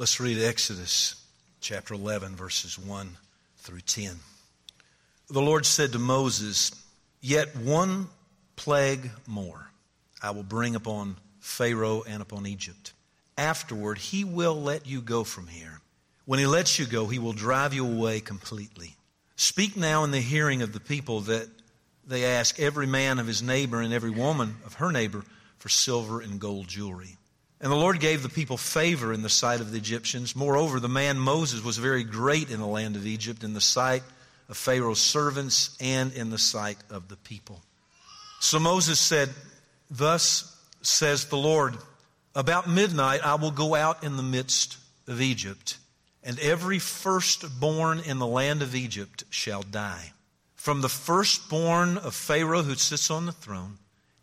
Let's read Exodus chapter 11, verses 1 through 10. The Lord said to Moses, Yet one plague more I will bring upon Pharaoh and upon Egypt. Afterward, he will let you go from here. When he lets you go, he will drive you away completely. Speak now in the hearing of the people that they ask every man of his neighbor and every woman of her neighbor for silver and gold jewelry. And the Lord gave the people favor in the sight of the Egyptians. Moreover, the man Moses was very great in the land of Egypt, in the sight of Pharaoh's servants and in the sight of the people. So Moses said, Thus says the Lord, about midnight I will go out in the midst of Egypt, and every firstborn in the land of Egypt shall die. From the firstborn of Pharaoh who sits on the throne,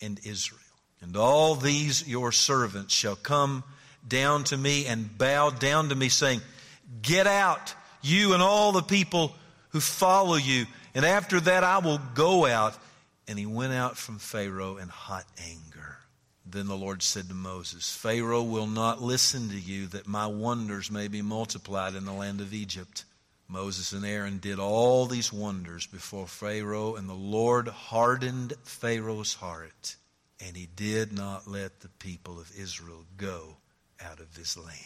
and Israel. And all these your servants shall come down to me and bow down to me, saying, Get out, you and all the people who follow you. And after that I will go out. And he went out from Pharaoh in hot anger. Then the Lord said to Moses, Pharaoh will not listen to you that my wonders may be multiplied in the land of Egypt. Moses and Aaron did all these wonders before Pharaoh, and the Lord hardened Pharaoh's heart, and he did not let the people of Israel go out of his land.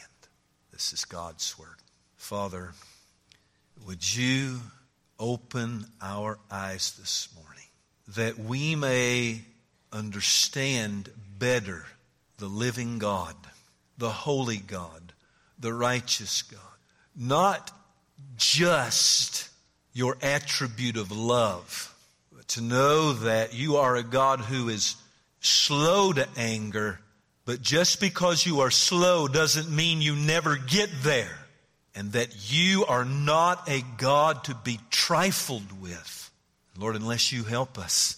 This is God's word. Father, would you open our eyes this morning that we may understand better the living God, the holy God, the righteous God, not just your attribute of love, to know that you are a God who is slow to anger, but just because you are slow doesn't mean you never get there. And that you are not a God to be trifled with. Lord, unless you help us,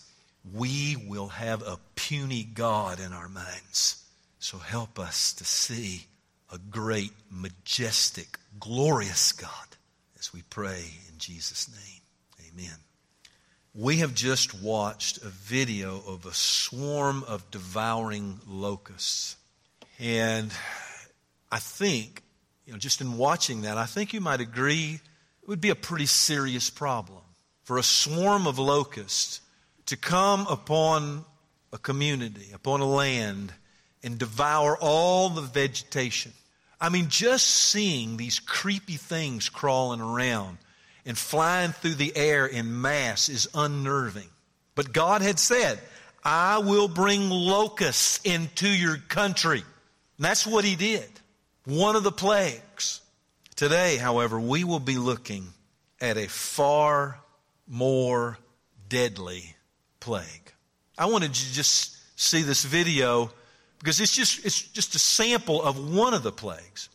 we will have a puny God in our minds. So help us to see a great, majestic, glorious God we pray in Jesus' name. Amen. We have just watched a video of a swarm of devouring locusts. And I think, you know, just in watching that, I think you might agree it would be a pretty serious problem for a swarm of locusts to come upon a community, upon a land, and devour all the vegetation. I mean, just seeing these creepy things crawling around and flying through the air in mass is unnerving. But God had said, I will bring locusts into your country. And that's what He did. One of the plagues. Today, however, we will be looking at a far more deadly plague. I wanted you to just see this video because it's just, it's just a sample of one of the plagues.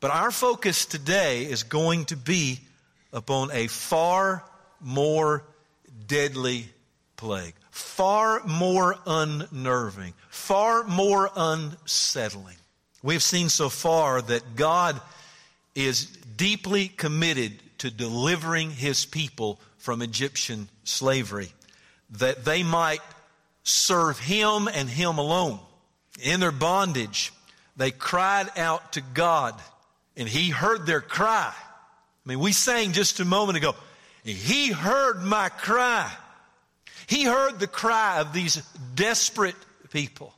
But our focus today is going to be upon a far more deadly plague, far more unnerving, far more unsettling. We have seen so far that God is deeply committed to delivering his people from Egyptian slavery, that they might serve him and him alone in their bondage, they cried out to God, and He heard their cry. I mean, we sang just a moment ago, He heard my cry. He heard the cry of these desperate people,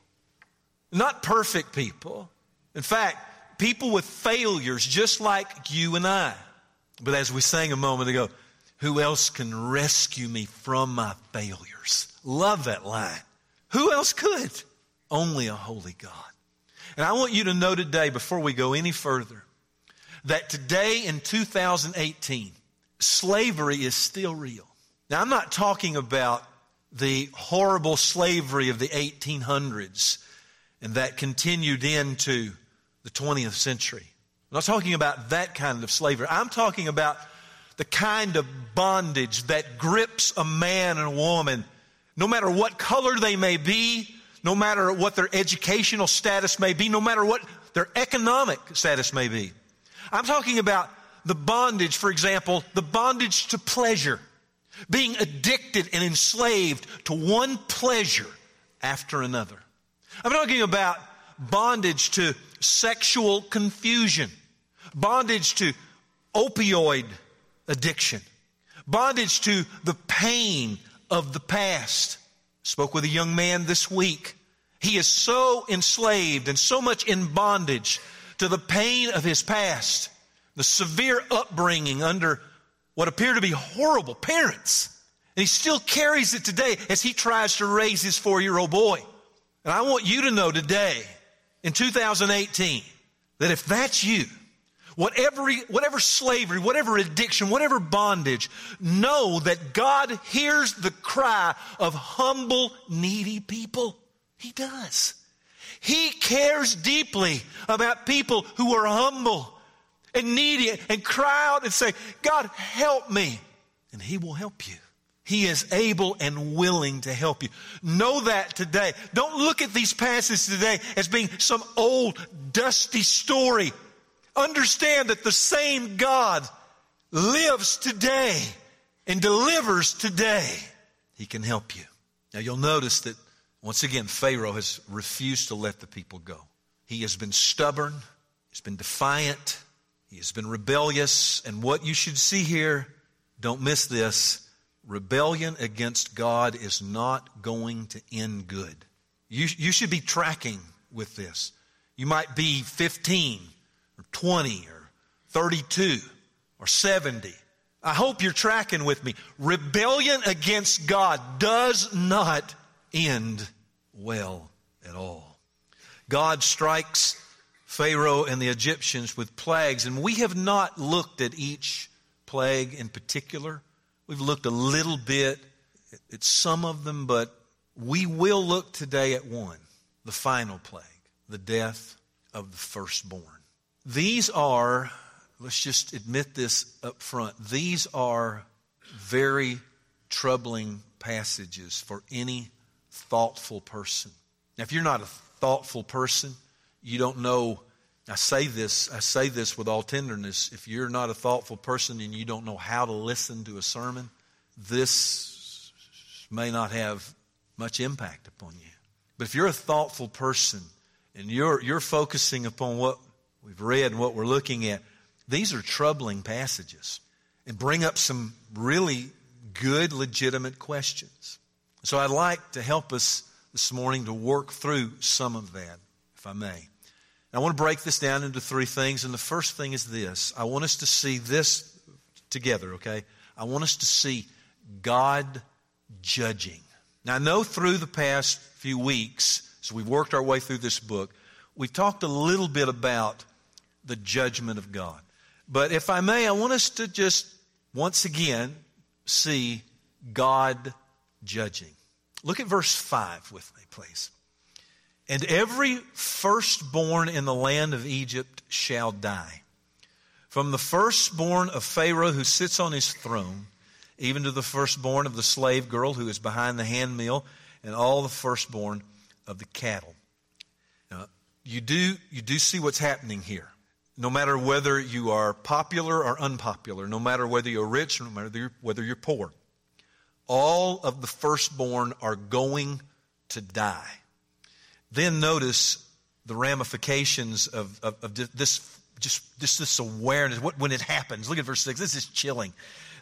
not perfect people. In fact, people with failures just like you and I. But as we sang a moment ago, who else can rescue me from my failures? Love that line. Who else could? Only a holy God. And I want you to know today, before we go any further, that today in 2018, slavery is still real. Now, I'm not talking about the horrible slavery of the 1800s and that continued into the 20th century. I'm not talking about that kind of slavery. I'm talking about the kind of bondage that grips a man and a woman, no matter what color they may be, no matter what their educational status may be, no matter what their economic status may be. I'm talking about the bondage, for example, the bondage to pleasure, being addicted and enslaved to one pleasure after another. I'm talking about bondage to sexual confusion, bondage to opioid addiction, bondage to the pain of the past. Spoke with a young man this week. He is so enslaved and so much in bondage to the pain of his past, the severe upbringing under what appear to be horrible parents. And he still carries it today as he tries to raise his four year old boy. And I want you to know today, in 2018, that if that's you, whatever, whatever slavery, whatever addiction, whatever bondage, know that God hears the cry of humble, needy people. He does. He cares deeply about people who are humble and needy and cry out and say, God, help me. And He will help you. He is able and willing to help you. Know that today. Don't look at these passages today as being some old, dusty story. Understand that the same God lives today and delivers today. He can help you. Now you'll notice that once again, Pharaoh has refused to let the people go. He has been stubborn, he's been defiant, he has been rebellious, and what you should see here, don't miss this, rebellion against God is not going to end good. You, you should be tracking with this. You might be 15 or 20 or 32 or 70. I hope you're tracking with me. Rebellion against God does not end well at all. God strikes Pharaoh and the Egyptians with plagues, and we have not looked at each plague in particular. We've looked a little bit at some of them, but we will look today at one the final plague, the death of the firstborn. These are, let's just admit this up front, these are very troubling passages for any thoughtful person. Now, if you're not a thoughtful person, you don't know. I say this, I say this with all tenderness. If you're not a thoughtful person and you don't know how to listen to a sermon, this may not have much impact upon you. But if you're a thoughtful person and you're, you're focusing upon what we've read and what we're looking at, these are troubling passages and bring up some really good, legitimate questions. So I'd like to help us this morning to work through some of that, if I may. I want to break this down into three things, and the first thing is this. I want us to see this together, okay? I want us to see God judging. Now, I know through the past few weeks, as we've worked our way through this book, we've talked a little bit about the judgment of God. But if I may, I want us to just once again see God judging. Look at verse 5 with me, please. And every firstborn in the land of Egypt shall die. From the firstborn of Pharaoh who sits on his throne, even to the firstborn of the slave girl who is behind the handmill, and all the firstborn of the cattle. Now, you do, you do see what's happening here. No matter whether you are popular or unpopular, no matter whether you're rich no matter whether you're poor, all of the firstborn are going to die. Then notice the ramifications of, of, of this, just, just this awareness. What, when it happens, look at verse 6. This is chilling.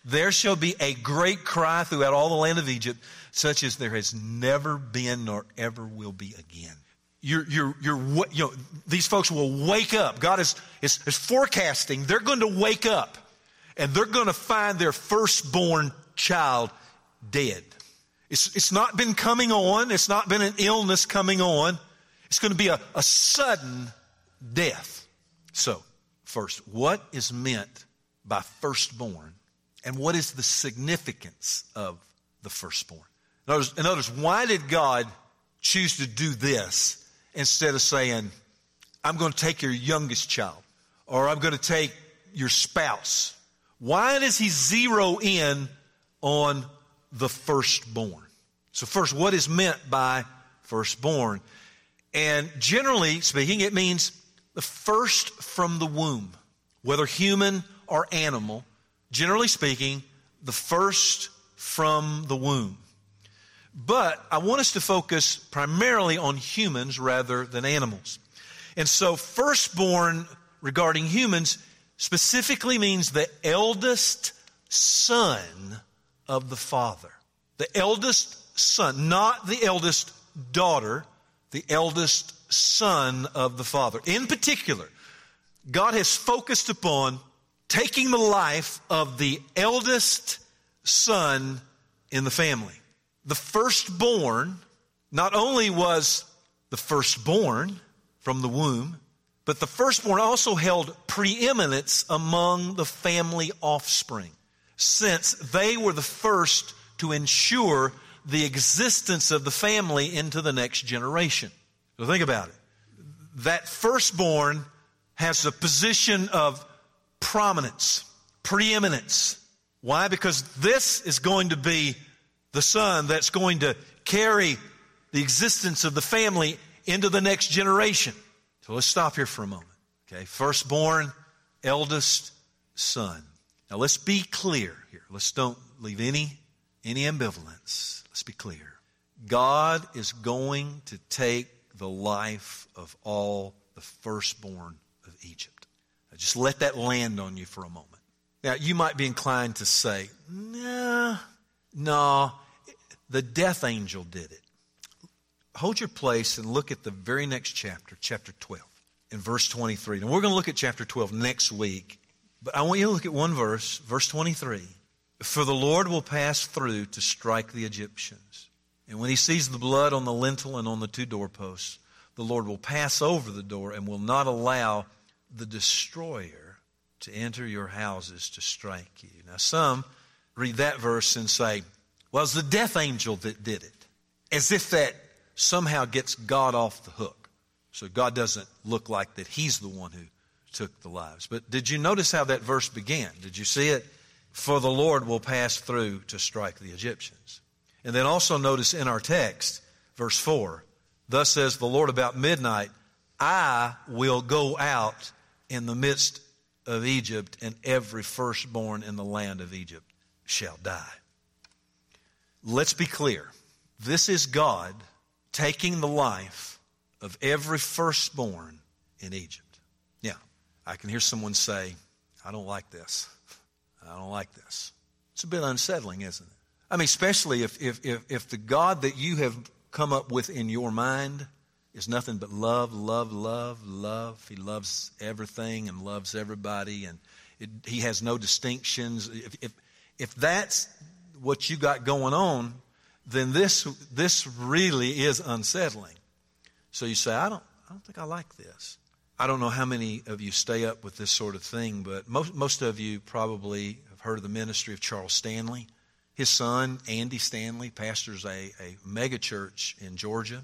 There shall be a great cry throughout all the land of Egypt, such as there has never been nor ever will be again. You're, you're, you're, you know, these folks will wake up. God is, is, is forecasting. They're going to wake up and they're going to find their firstborn child dead. It's, it's not been coming on. It's not been an illness coming on. It's going to be a, a sudden death. So, first, what is meant by firstborn and what is the significance of the firstborn? In other, words, in other words, why did God choose to do this instead of saying, I'm going to take your youngest child or I'm going to take your spouse. Why does he zero in on the firstborn? So, first, what is meant by firstborn? And generally speaking, it means the first from the womb, whether human or animal. Generally speaking, the first from the womb. But I want us to focus primarily on humans rather than animals. And so, firstborn regarding humans specifically means the eldest son of the father. The eldest son, not the eldest daughter, the eldest son of the father. In particular, God has focused upon taking the life of the eldest son in the family. The firstborn not only was the firstborn from the womb, but the firstborn also held preeminence among the family offspring, since they were the first to ensure the existence of the family into the next generation. So think about it. That firstborn has a position of prominence, preeminence. Why? Because this is going to be the son that's going to carry the existence of the family into the next generation. So let's stop here for a moment. Okay, firstborn, eldest son. Now let's be clear here. Let's don't leave any any ambivalence. Let's be clear. God is going to take the life of all the firstborn of Egypt. Now just let that land on you for a moment. Now you might be inclined to say, "Nah, no, the death angel did it." hold your place and look at the very next chapter, chapter 12, in verse 23. And we're going to look at chapter 12 next week. But I want you to look at one verse, verse 23. For the Lord will pass through to strike the Egyptians. And when he sees the blood on the lintel and on the two doorposts, the Lord will pass over the door and will not allow the destroyer to enter your houses to strike you. Now, some read that verse and say, well, it's the death angel that did it. As if that somehow gets God off the hook. So God doesn't look like that He's the one who took the lives. But did you notice how that verse began? Did you see it? For the Lord will pass through to strike the Egyptians. And then also notice in our text, verse 4, thus says the Lord about midnight, I will go out in the midst of Egypt, and every firstborn in the land of Egypt shall die. Let's be clear. This is God taking the life of every firstborn in Egypt. I can hear someone say, I don't like this. I don't like this. It's a bit unsettling, isn't it? I mean, especially if, if, if, if the God that you have come up with in your mind is nothing but love, love, love, love. He loves everything and loves everybody, and it, he has no distinctions. If, if, if that's what you got going on, then this, this really is unsettling. So you say, I don't, I don't think I like this. I don't know how many of you stay up with this sort of thing, but most, most of you probably have heard of the ministry of Charles Stanley. His son, Andy Stanley, pastors a, a mega church in Georgia.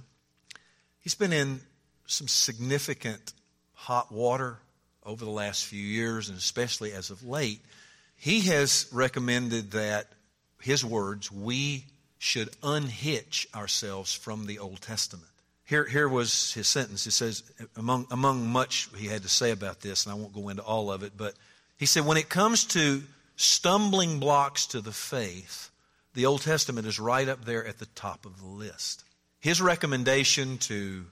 He's been in some significant hot water over the last few years, and especially as of late. He has recommended that, his words, we should unhitch ourselves from the Old Testament. Here, here was his sentence. It says, among, among much he had to say about this, and I won't go into all of it, but he said, when it comes to stumbling blocks to the faith, the Old Testament is right up there at the top of the list. His recommendation to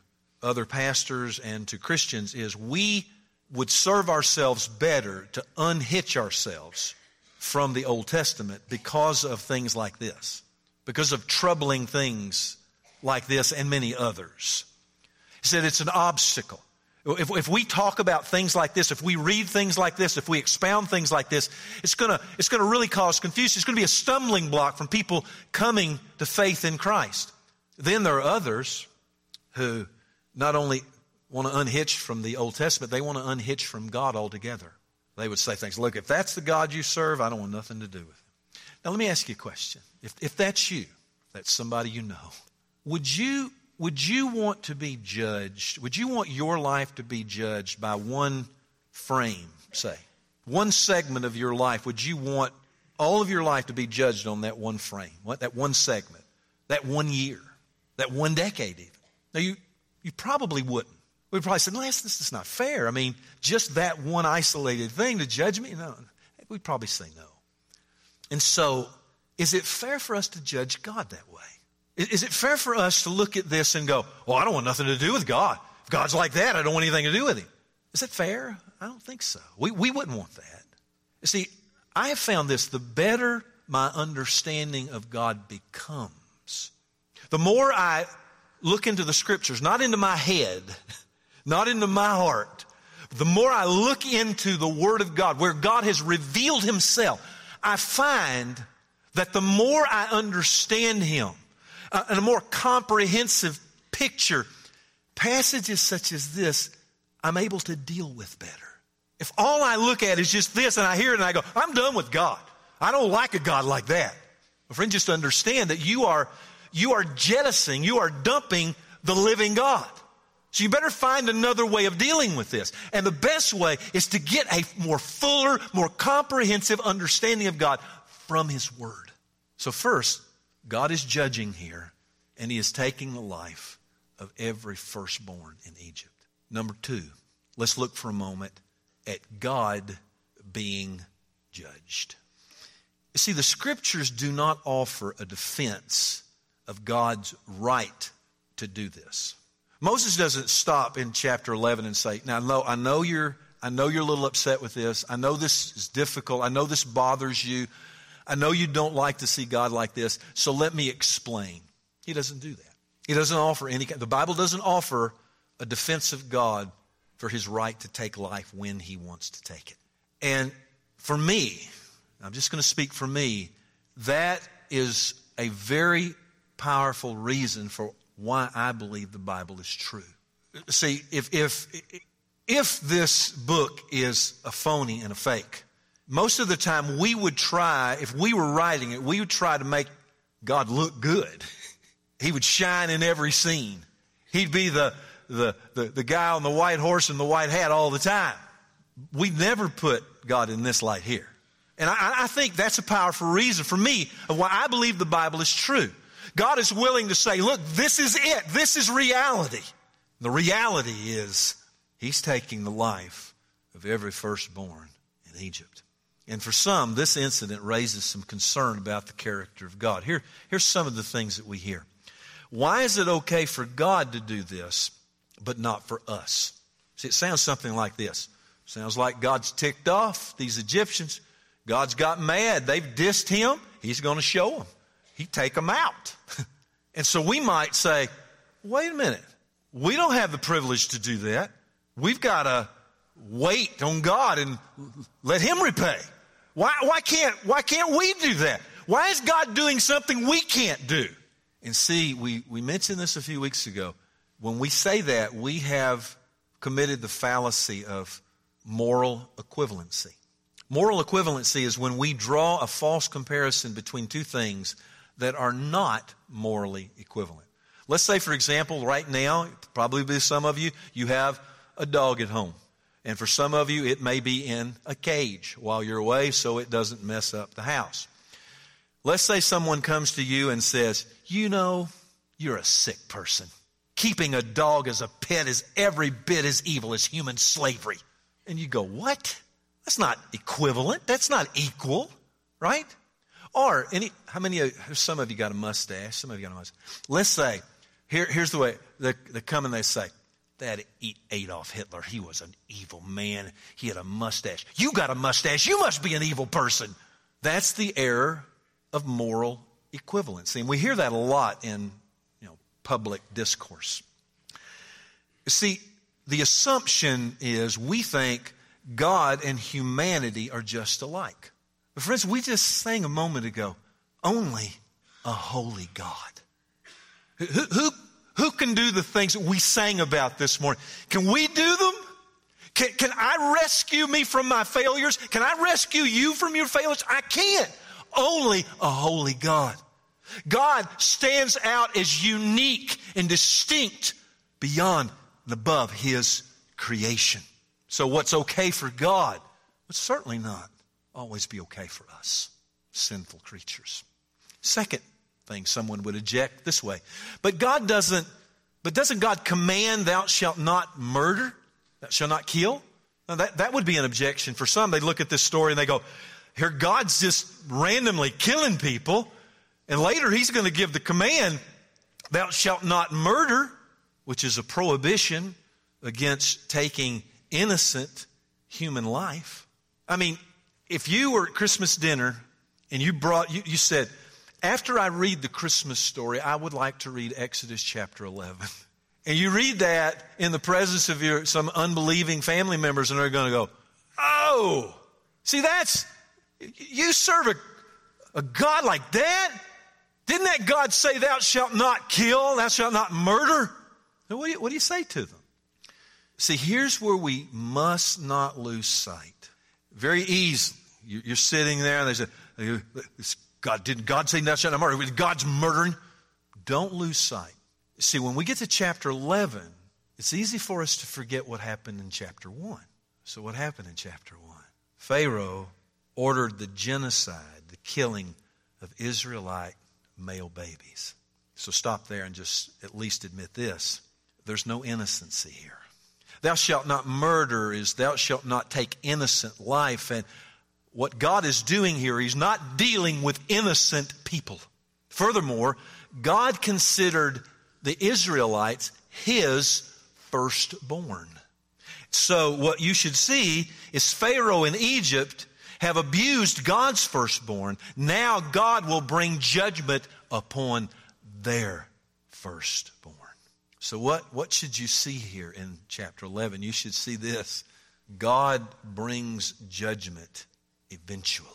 other pastors and to Christians is we would serve ourselves better to unhitch ourselves from the Old Testament because of things like this because of troubling things like this and many others. He said it's an obstacle. If, if we talk about things like this, if we read things like this, if we expound things like this, it's gonna, it's gonna really cause confusion. It's gonna be a stumbling block from people coming to faith in Christ. Then there are others who not only want to unhitch from the Old Testament, they want to unhitch from God altogether. They would say things, look, if that's the God you serve, I don't want nothing to do with it. Now, let me ask you a question. If, if that's you, that's somebody you know, would you, would you want to be judged? Would you want your life to be judged by one frame, say, one segment of your life, would you want all of your life to be judged on that one frame, what, that one segment, that one year, that one decade even? Now, you, you probably wouldn't. We'd probably say, this, this is not fair. I mean, just that one isolated thing to judge me? No, we'd probably say no. And so, is it fair for us to judge God that way? Is it fair for us to look at this and go, well, I don't want nothing to do with God. If God's like that, I don't want anything to do with him. Is that fair? I don't think so. We, we wouldn't want that. You see, I have found this the better my understanding of God becomes, the more I look into the scriptures, not into my head, not into my heart, the more I look into the Word of God, where God has revealed Himself, I find that the more I understand Him, and a more comprehensive picture, passages such as this, I'm able to deal with better. If all I look at is just this and I hear it and I go, I'm done with God. I don't like a God like that. My friend, just understand that you are, you are jettisoning, you are dumping the living God. So you better find another way of dealing with this. And the best way is to get a more fuller, more comprehensive understanding of God from His Word. So first, God is judging here, and He is taking the life of every firstborn in Egypt. Number two, let's look for a moment at God being judged. You see, the scriptures do not offer a defense of God's right to do this. Moses doesn't stop in chapter 11 and say, Now, know, I know, you're, I know you're a little upset with this. I know this is difficult. I know this bothers you. I know you don't like to see God like this, so let me explain. He doesn't do that. He doesn't offer any the Bible doesn't offer a defense of God for his right to take life when he wants to take it. And for me, I'm just going to speak for me, that is a very powerful reason for why I believe the Bible is true. See, if, if, if this book is a phony and a fake, most of the time we would try, if we were writing it, we would try to make God look good. He would shine in every scene. He'd be the, the, the, the guy on the white horse and the white hat all the time. We never put God in this light here. And I, I think that's a powerful reason for me of why I believe the Bible is true. God is willing to say, look, this is it. This is reality. The reality is He's taking the life of every firstborn in Egypt. And for some, this incident raises some concern about the character of God. Here, here's some of the things that we hear. Why is it okay for God to do this, but not for us? See, it sounds something like this. Sounds like God's ticked off these Egyptians. God's got mad. They've dissed him. He's going to show them. He take them out. and so we might say, wait a minute. We don't have the privilege to do that. We've got to wait on God and let him repay. Why, why, can't, why can't we do that? Why is God doing something we can't do? And see, we, we mentioned this a few weeks ago. When we say that, we have committed the fallacy of moral equivalency. Moral equivalency is when we draw a false comparison between two things that are not morally equivalent. Let's say, for example, right now, probably some of you, you have a dog at home. And for some of you, it may be in a cage while you're away so it doesn't mess up the house. Let's say someone comes to you and says, You know, you're a sick person. Keeping a dog as a pet is every bit as evil as human slavery. And you go, What? That's not equivalent. That's not equal, right? Or any, how many of some of you got a mustache? Some of you got a mustache. Let's say, here, here's the way they, they come and they say, that Adolf Hitler, he was an evil man. He had a mustache. You got a mustache. You must be an evil person. That's the error of moral equivalency. And we hear that a lot in you know, public discourse. See, the assumption is we think God and humanity are just alike. But friends, we just sang a moment ago, only a holy God. Who, who, who can do the things that we sang about this morning? Can we do them? Can, can I rescue me from my failures? Can I rescue you from your failures? I can't. Only a holy God. God stands out as unique and distinct beyond and above His creation. So, what's okay for God would certainly not always be okay for us, sinful creatures. Second thing someone would object this way. But God doesn't, but doesn't God command, thou shalt not murder? Thou shalt not kill? Now that, that would be an objection for some. They look at this story and they go, here God's just randomly killing people. And later he's going to give the command, thou shalt not murder, which is a prohibition against taking innocent human life. I mean, if you were at Christmas dinner and you brought, you, you said, after I read the Christmas story, I would like to read Exodus chapter 11. And you read that in the presence of your, some unbelieving family members, and they're going to go, Oh, see, that's, you serve a, a God like that? Didn't that God say, Thou shalt not kill, thou shalt not murder? What do you, what do you say to them? See, here's where we must not lose sight. Very easily. You're sitting there and they say, God, didn't God say shalt not murder? God's murdering. Don't lose sight. See, when we get to chapter 11, it's easy for us to forget what happened in chapter 1. So, what happened in chapter 1? Pharaoh ordered the genocide, the killing of Israelite male babies. So, stop there and just at least admit this there's no innocency here. Thou shalt not murder is thou shalt not take innocent life. And what God is doing here, He's not dealing with innocent people. Furthermore, God considered the Israelites His firstborn. So what you should see is Pharaoh in Egypt have abused God's firstborn. Now God will bring judgment upon their firstborn. So what, what should you see here in chapter 11? You should see this. God brings judgment eventually.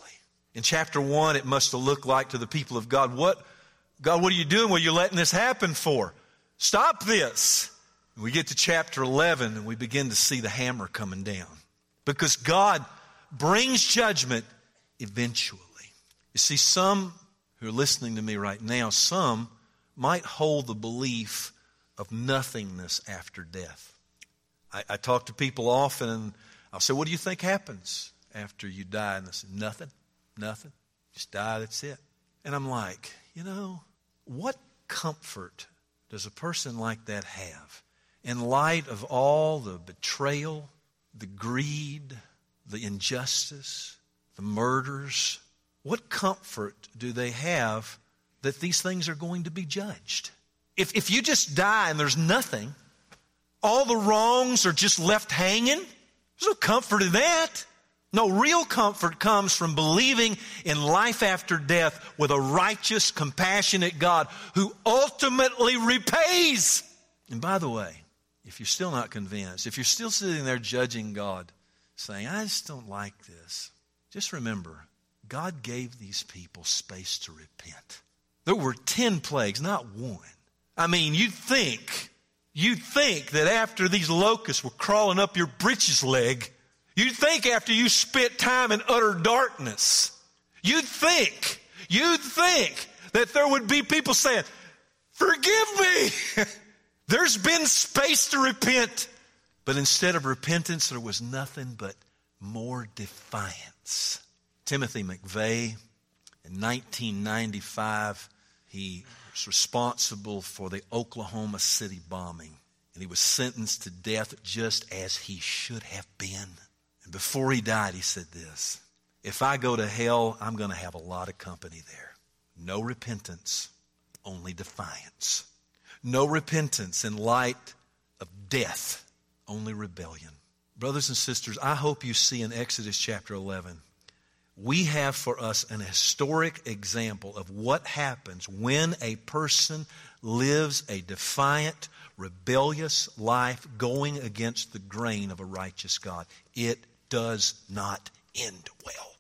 In chapter 1, it must have looked like to the people of God, what, God, what are you doing? What are you letting this happen for? Stop this. We get to chapter 11 and we begin to see the hammer coming down. Because God brings judgment eventually. You see, some who are listening to me right now, some might hold the belief of nothingness after death. I, I talk to people often and I'll say, What do you think happens after you die? And they say, Nothing, nothing. Just die, that's it. And I'm like, You know, what comfort does a person like that have in light of all the betrayal, the greed, the injustice, the murders? What comfort do they have that these things are going to be judged? If, if you just die and there's nothing, all the wrongs are just left hanging, there's no comfort in that. No, real comfort comes from believing in life after death with a righteous, compassionate God who ultimately repays. And by the way, if you're still not convinced, if you're still sitting there judging God, saying, I just don't like this, just remember, God gave these people space to repent. There were 10 plagues, not one. I mean, you'd think, you'd think that after these locusts were crawling up your breeches leg, you'd think after you spent time in utter darkness, you'd think, you'd think that there would be people saying, Forgive me! There's been space to repent. But instead of repentance, there was nothing but more defiance. Timothy McVeigh, in 1995, he was responsible for the Oklahoma City bombing. And he was sentenced to death just as he should have been. Before he died, he said this If I go to hell, I'm going to have a lot of company there. No repentance, only defiance. No repentance in light of death, only rebellion. Brothers and sisters, I hope you see in Exodus chapter 11 we have for us an historic example of what happens when a person lives a defiant, rebellious life going against the grain of a righteous God. It does not end well.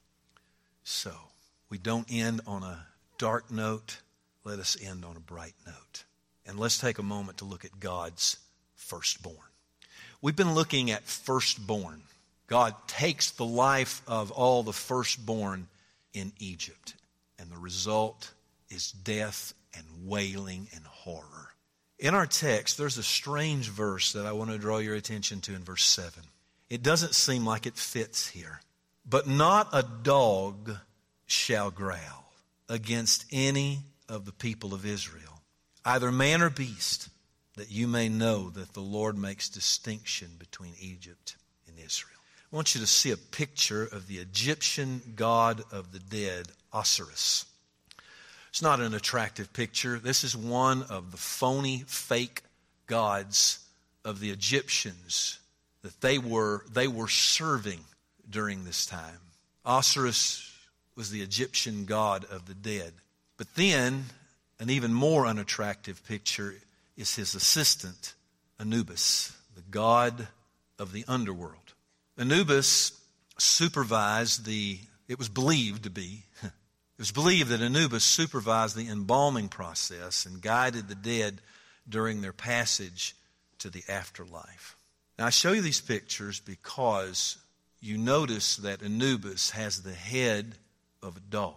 So, we don't end on a dark note. Let us end on a bright note. And let's take a moment to look at God's firstborn. We've been looking at firstborn God takes the life of all the firstborn in Egypt, and the result is death and wailing and horror. In our text, there's a strange verse that I want to draw your attention to in verse 7. It doesn't seem like it fits here. But not a dog shall growl against any of the people of Israel, either man or beast, that you may know that the Lord makes distinction between Egypt and Israel. I want you to see a picture of the Egyptian god of the dead, Osiris. It's not an attractive picture. This is one of the phony, fake gods of the Egyptians that they were, they were serving during this time. Osiris was the Egyptian god of the dead. But then, an even more unattractive picture is his assistant, Anubis, the god of the underworld. Anubis supervised the, it was believed to be, it was believed that Anubis supervised the embalming process and guided the dead during their passage to the afterlife. Now, I show you these pictures because you notice that Anubis has the head of a dog.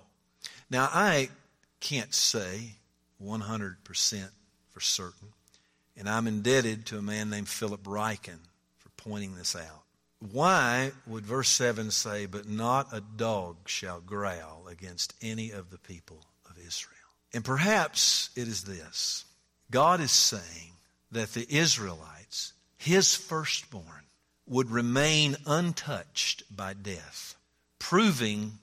Now, I can't say 100% for certain, and I'm indebted to a man named Philip Ryken for pointing this out. Why would verse 7 say, But not a dog shall growl against any of the people of Israel? And perhaps it is this God is saying that the Israelites, his firstborn, would remain untouched by death, proving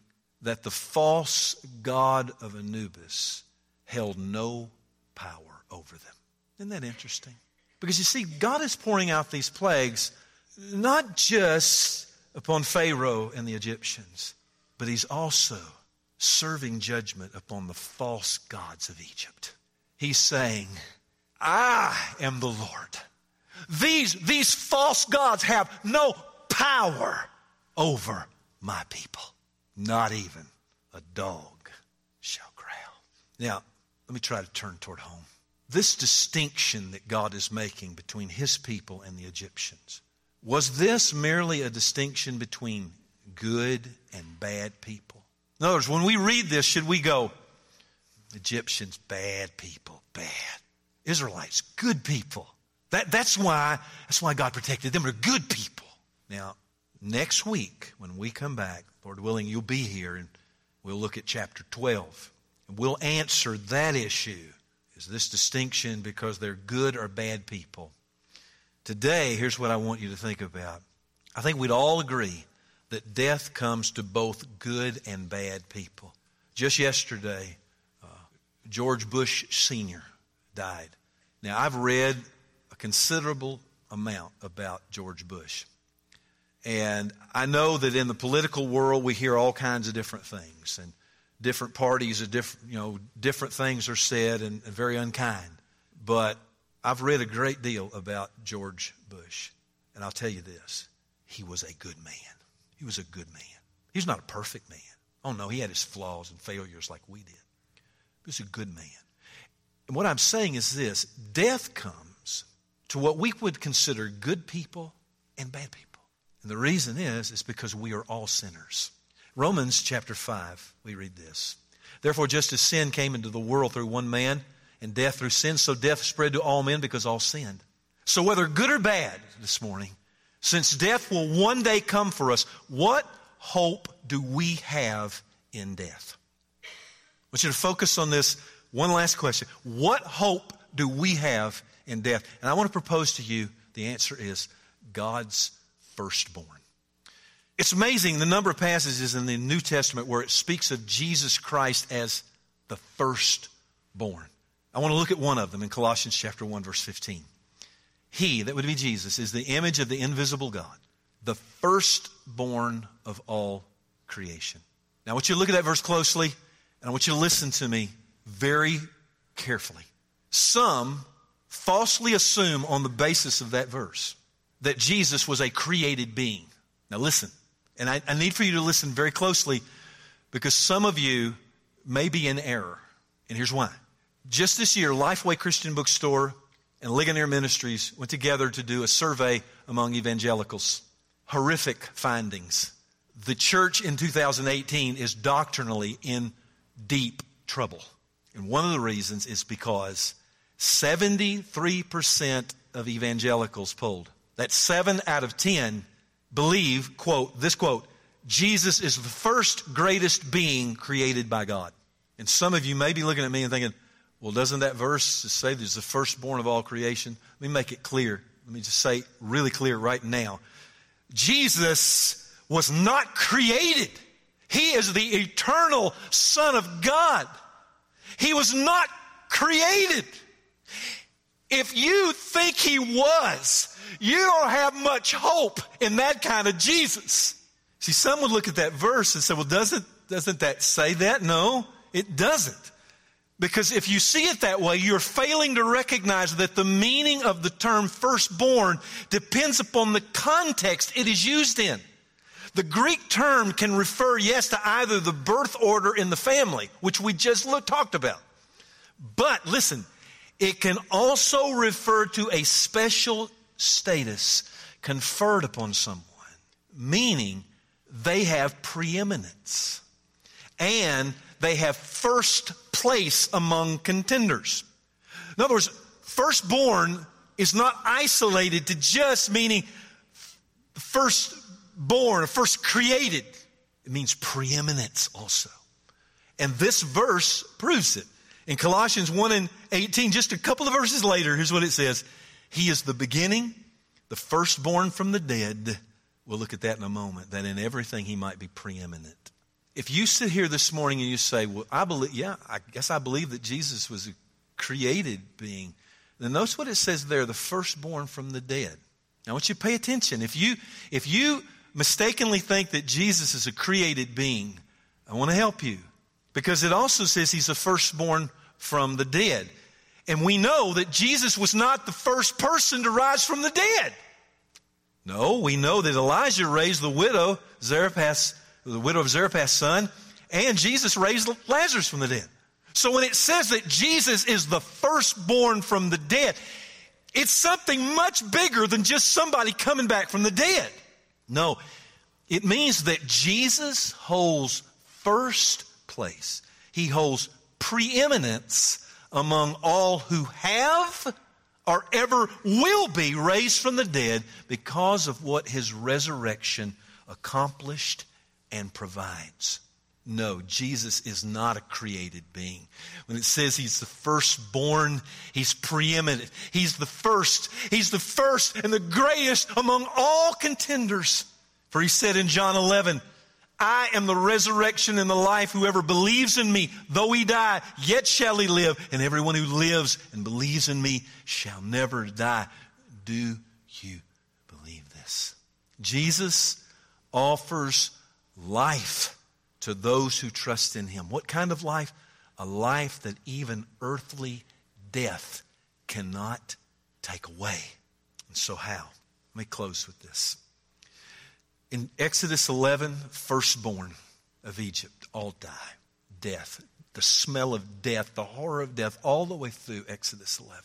that the false god of Anubis held no power over them. Isn't that interesting? Because you see, God is pouring out these plagues not just upon Pharaoh and the Egyptians, but he's also serving judgment upon the false gods of Egypt. He's saying, I am the Lord. These, these false gods have no power over my people. Not even a dog shall growl. Now, let me try to turn toward home. This distinction that God is making between his people and the Egyptians was this merely a distinction between good and bad people? In other words, when we read this, should we go, Egyptians, bad people, bad. Israelites, good people. That, that's why that's why God protected them. They're good people. Now, next week, when we come back, Lord willing, you'll be here and we'll look at chapter 12. And we'll answer that issue. Is this distinction because they're good or bad people? Today, here's what I want you to think about. I think we'd all agree that death comes to both good and bad people. Just yesterday, uh, George Bush Sr. died. Now, I've read a considerable amount about George Bush. And I know that in the political world, we hear all kinds of different things. And different parties, are different, you know, different things are said and, and very unkind. But I've read a great deal about George Bush, and I'll tell you this he was a good man. He was a good man. He was not a perfect man. Oh, no, he had his flaws and failures like we did. He was a good man. And what I'm saying is this death comes to what we would consider good people and bad people. And the reason is, is because we are all sinners. Romans chapter 5, we read this. Therefore, just as sin came into the world through one man, and death through sin, so death spread to all men because all sinned. So, whether good or bad this morning, since death will one day come for us, what hope do we have in death? I want you to focus on this one last question. What hope do we have in death? And I want to propose to you the answer is God's firstborn. It's amazing the number of passages in the New Testament where it speaks of Jesus Christ as the firstborn. I want to look at one of them in Colossians chapter 1 verse 15. He, that would be Jesus, is the image of the invisible God, the firstborn of all creation. Now I want you to look at that verse closely, and I want you to listen to me very carefully. Some falsely assume on the basis of that verse that Jesus was a created being. Now listen, and I, I need for you to listen very closely because some of you may be in error. And here's why. Just this year, Lifeway Christian Bookstore and Ligonier Ministries went together to do a survey among evangelicals. Horrific findings. The church in 2018 is doctrinally in deep trouble. And one of the reasons is because 73% of evangelicals polled, that's seven out of 10, believe, quote, this quote, Jesus is the first greatest being created by God. And some of you may be looking at me and thinking, well, doesn't that verse say there's the firstborn of all creation? Let me make it clear. Let me just say really clear right now. Jesus was not created. He is the eternal Son of God. He was not created. If you think he was, you don't have much hope in that kind of Jesus. See, some would look at that verse and say, well, doesn't, doesn't that say that? No, it doesn't. Because if you see it that way, you're failing to recognize that the meaning of the term firstborn depends upon the context it is used in. The Greek term can refer, yes, to either the birth order in the family, which we just looked, talked about. But listen, it can also refer to a special status conferred upon someone, meaning they have preeminence and they have first place among contenders. In other words, firstborn is not isolated to just meaning first born, first created. It means preeminence also. And this verse proves it. In Colossians 1 and 18, just a couple of verses later, here's what it says He is the beginning, the firstborn from the dead. We'll look at that in a moment, that in everything he might be preeminent. If you sit here this morning and you say, Well, I believe, yeah, I guess I believe that Jesus was a created being, then notice what it says there the firstborn from the dead. Now, I want you to pay attention. If you, if you mistakenly think that Jesus is a created being, I want to help you. Because it also says he's the firstborn from the dead. And we know that Jesus was not the first person to rise from the dead. No, we know that Elijah raised the widow, Zarephath, the widow of Zarephath's son, and Jesus raised Lazarus from the dead. So when it says that Jesus is the firstborn from the dead, it's something much bigger than just somebody coming back from the dead. No, it means that Jesus holds first place. He holds preeminence among all who have or ever will be raised from the dead because of what his resurrection accomplished and provides. No, Jesus is not a created being. When it says he's the firstborn, he's preeminent. He's the first. He's the first and the greatest among all contenders. For he said in John 11, I am the resurrection and the life. Whoever believes in me, though he die, yet shall he live. And everyone who lives and believes in me shall never die. Do you believe this? Jesus offers life to those who trust in him. What kind of life? A life that even earthly death cannot take away. And so, how? Let me close with this. In Exodus 11, firstborn of Egypt all die. Death. The smell of death, the horror of death, all the way through Exodus 11.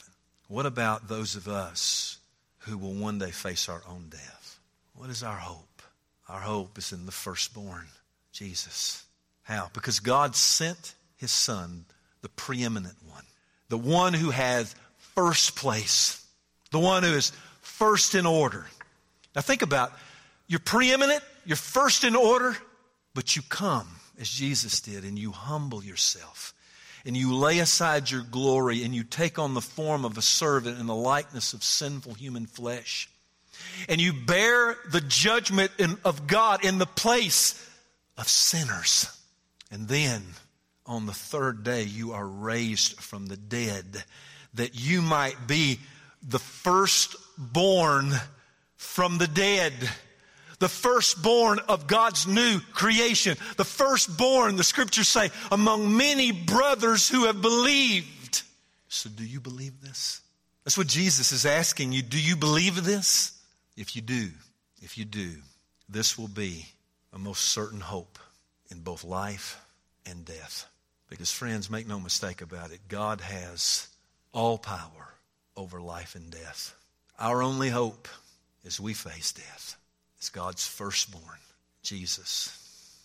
What about those of us who will one day face our own death? What is our hope? Our hope is in the firstborn, Jesus. How? Because God sent his son, the preeminent one, the one who has first place, the one who is first in order. Now think about you're preeminent, you're first in order, but you come as Jesus did and you humble yourself and you lay aside your glory and you take on the form of a servant in the likeness of sinful human flesh and you bear the judgment in, of God in the place of sinners. And then on the third day, you are raised from the dead that you might be the firstborn from the dead. The firstborn of God's new creation. The firstborn, the scriptures say, among many brothers who have believed. So, do you believe this? That's what Jesus is asking you. Do you believe this? If you do, if you do, this will be a most certain hope in both life and death. Because, friends, make no mistake about it, God has all power over life and death. Our only hope is we face death is God's firstborn, Jesus.